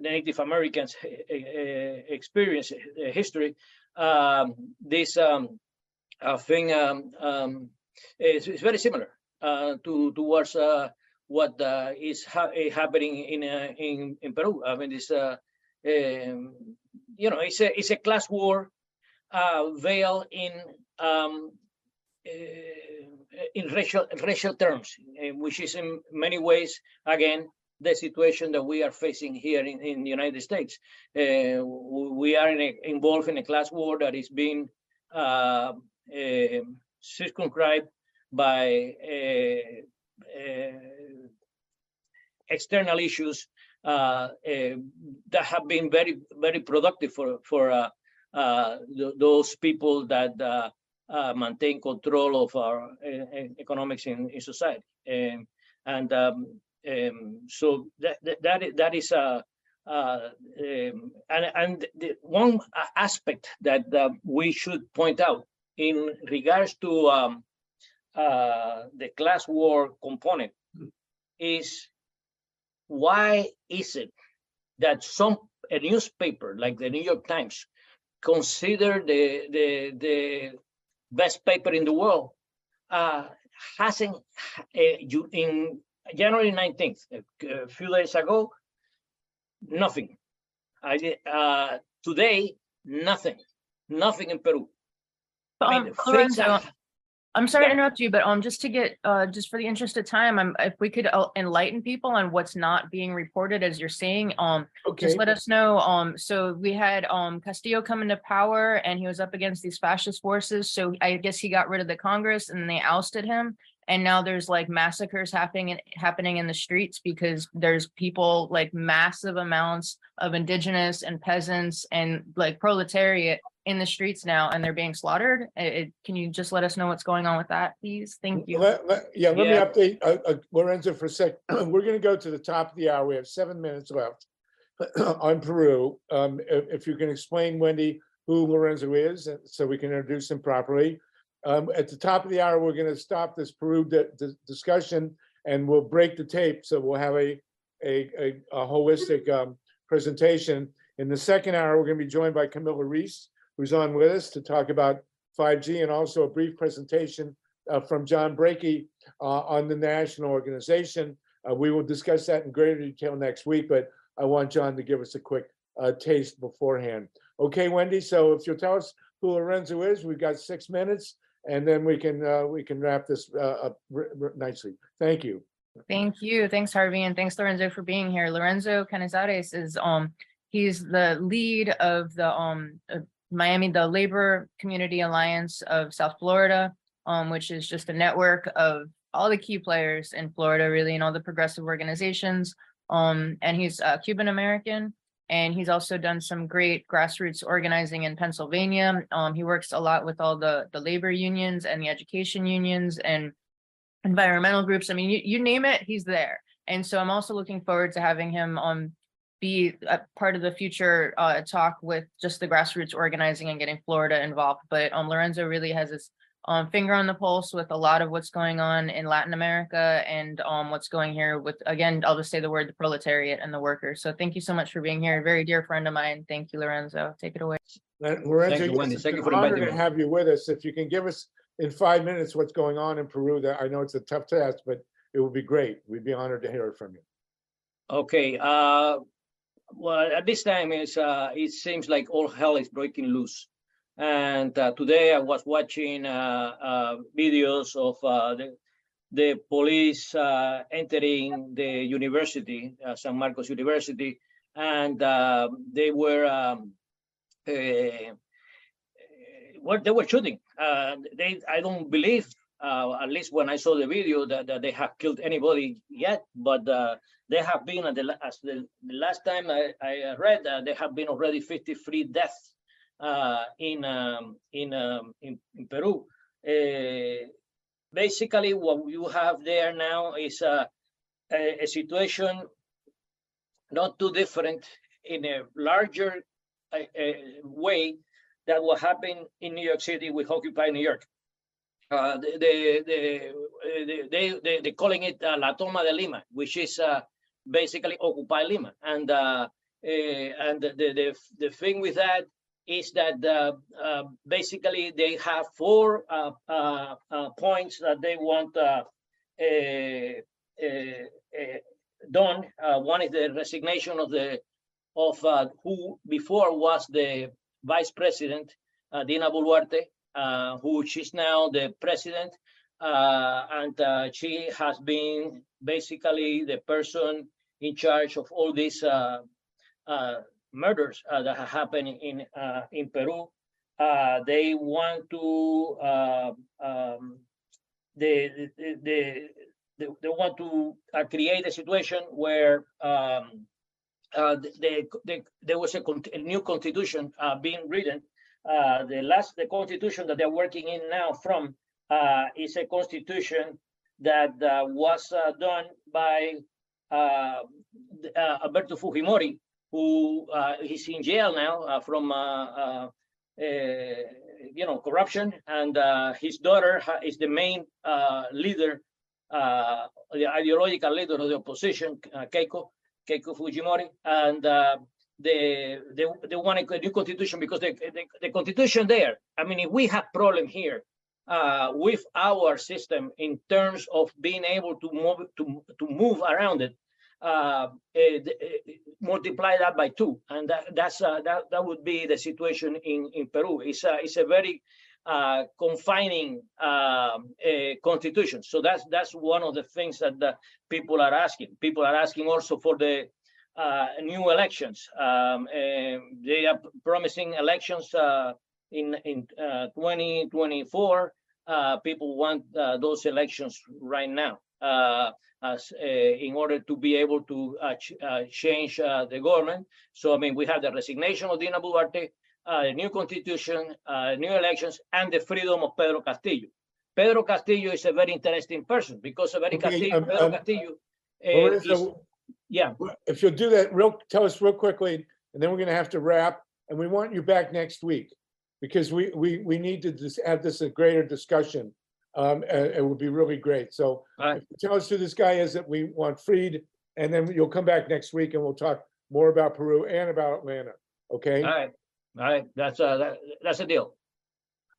Native Americans eh, eh, experience eh, history. Um, this um, thing um, um, is, is very similar uh, to towards uh, what uh, is ha- eh, happening in, uh, in in Peru. I mean, it's uh, um, you know, it's a it's a class war uh, veiled in um, eh, in racial racial terms, eh, which is in many ways again the situation that we are facing here in, in the United States. We are in a, involved in a class war that is being uh, eh, circumscribed by uh, external issues uh, uh, that have been very, very productive for, for uh, uh, th- those people that uh, uh, maintain control of our uh, uh, economics in, in society. Um, and um, um, so that, that, that is, is uh, uh, um, and, and the one aspect that uh, we should point out in regards to um, uh, the class war component is why is it that some a newspaper like the New York Times consider the the the best paper in the world uh, hasn't uh, in January 19th a, few days ago nothing. I did uh, today nothing. Nothing in Peru. I mean, Um, Lorenzo, are- I'm sorry to interrupt you, but um, just to get, uh, just for the interest of time, I'm, if we could uh, enlighten people on what's not being reported as you're saying, um, Okay, just let us know. Um, so we had, um, Castillo come into power and he was up against these fascist forces. So I guess he got rid of the Congress and they ousted him. And now there's like massacres happening, happening in the streets because there's people like massive amounts of indigenous and peasants and like proletariat in the streets now and they're being slaughtered. Uh, it- can you just let us know what's going on with that, please? Thank you. Let- let- Yeah, let me update uh, uh, Lorenzo for a sec. (clears throat) We're gonna go to the top of the hour. We have seven minutes left (clears throat) on Peru. Um, If if you can explain, Wendy, who Lorenzo is, so we can introduce him properly. Um, At the top of the hour, we're gonna stop this Peru di- di- discussion and we'll break the tape. So we'll have a, a, a a holistic um, presentation. In the second hour, we're gonna be joined by Camilla Rees, who's on with us to talk about 5G and also a brief presentation uh, from John Brakey uh, on the national organization. Uh, We will discuss that in greater detail next week, but I want John to give us a quick uh, taste beforehand. Okay, Wendy, so if you'll tell us who Lorenzo is, we've got six minutes, and then we can, uh, we can wrap this uh, up nicely. Thank you. Thank you. Thanks, Harvey, and thanks, Lorenzo, for being here. Lorenzo Canizares is, um, he's the lead of the, um, Miami, the Labor Community Alliance of South Florida, um, which is just a network of all the key players in Florida, really, and all the progressive organizations. Um, and he's uh, Cuban American, and he's also done some great grassroots organizing in Pennsylvania. Um, he works a lot with all the, the labor unions and the education unions and environmental groups. I mean, you, you name it, he's there. And so I'm also looking forward to having him um be a part of the future uh talk with just the grassroots organizing and getting Florida involved. But um Lorenzo really has his um finger on the pulse with a lot of what's going on in Latin America and um what's going here with, again, I'll just say the word the proletariat and the workers. So thank you so much for being here. A Very dear friend of mine. Thank you, Lorenzo. Take it away. Lorenzo, you, Wendy. it's Thank an you for honor inviting to me. have you with us. If you can give us in five minutes what's going on in Peru, that I know it's a tough task, but it would be great. We'd be honored to hear it from you. Okay, uh, well, at this time is, uh, it seems like all hell is breaking loose. And, uh, today I was watching, uh, uh, videos of, uh, the, the police, entering the university, San Marcos University, and, they were, um, what they were shooting. They, I don't believe, uh, at least when I saw the video, that, that they have killed anybody yet, but, uh, there have been, the, as the, the last time I, I read, uh, there have been already fifty-three deaths in, um, in, um, in, in Peru. Uh, basically, what you have there now is a, a, a situation not too different in a larger uh, uh, way that what happened in New York City with Occupy New York. Uh, the, the, the, uh, they, they, they're calling it uh, La Toma de Lima, which is uh, basically Occupy Lima. And, uh, uh, and the, the, the thing with that is that uh, uh, basically they have four uh, uh, uh, points that they want uh, uh, uh, uh, done. One is the resignation of the of who before was the vice president, Dina Boluarte, who she's now the president, and she has been basically the person in charge of all these murders uh, that have happened in uh, in Peru. uh, they want to, um, they, they, they, they they want to uh, create a situation where, um, uh, the, the, there was a, a new constitution, uh, being written. The last, the constitution that they're working in now from, is a constitution that, was, done by, Alberto Fujimori, who, uh, he's in jail now, uh, from, uh, uh, uh, you know, corruption, and, uh, his daughter is the main, uh, leader, uh, the ideological leader of the opposition, uh, Keiko, Keiko Fujimori, and, uh, they, they, they want a new constitution because the, the, the constitution there, I mean, if we have problem here, uh, with our system in terms of being able to move, to, to move around it, uh, multiply that by two, and that, that's, uh, that, that would be the situation in, in Peru. It's a, it's a very, uh, confining, um, eh, constitution. So that's, that's one of the things that the people are asking. People are asking also for the, uh, new elections. Um, they are promising elections, uh, in, in, uh, twenty twenty-four. Uh, people want, uh, those elections right now. As, uh, in order to be able to, uh, ch- uh, change, uh, the government. So, I mean, we have the resignation of Dina Boluarte, uh, a new constitution, uh, new elections, and the freedom of Pedro Castillo. Pedro Castillo is a very interesting person because a very Okay, Castillo, um, Pedro um, Castillo. uh, is- Yeah, If you'll do that real, tell us real quickly, and then we're gonna have to wrap, and we want you back next week. Because we, we, we need to have this a greater discussion. Um, and it would be really great. So Alright. tell us who this guy is that we want freed, and then you'll come back next week and we'll talk more about Peru and about Atlanta. Okay? all right, all right, that's, uh, that, that's a deal.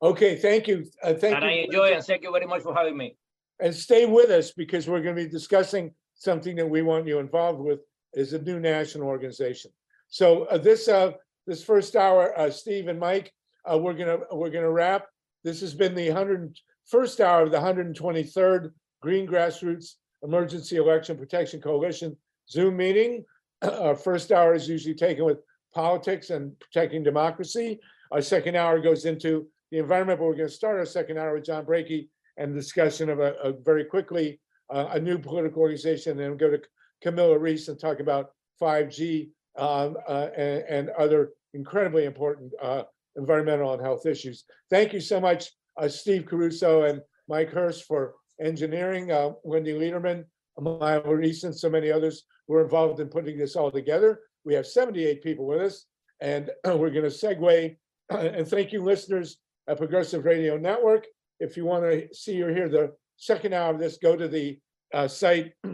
Okay, thank you. Uh, thank And I enjoy and thank you very much for having me. And stay with us because we're gonna be discussing something that we want you involved with is a new national organization. So uh, this, uh, this first hour, uh, Steve and Mike, uh, we're gonna, we're gonna wrap. This has been the hundred, first hour of the hundred and twenty-third Green Grassroots Emergency Election Protection Coalition Zoom meeting. (clears throat) Our first hour is usually taken with politics and protecting democracy. Our second hour goes into the environment, but we're gonna start our second hour with John Brakey and discussion of a, a very quickly, uh, a new political organization, and then go to Camilla Rees and talk about five G um, uh, and, and other incredibly important uh, environmental and health issues. Thank you so much, uh, Steve Caruso and Mike Hurst for engineering, uh, Wendy Lederman, Maya Reese, and so many others were involved in putting this all together. We have seventy-eight people with us, and (clears throat) we're going to segue. (clears throat) And thank you, listeners at Progressive Radio Network. If you want to see or hear the second hour of this, go to the uh, site (clears throat)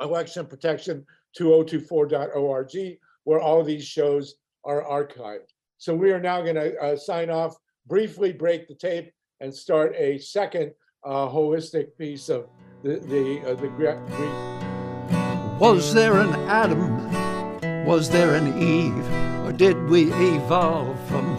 electionprotection2024.org, where all these shows are archived. So we are now going to sign off, briefly break the tape, and start a second uh, holistic piece of the the uh, the green. Was there an Adam? Was there an Eve? Or did we evolve from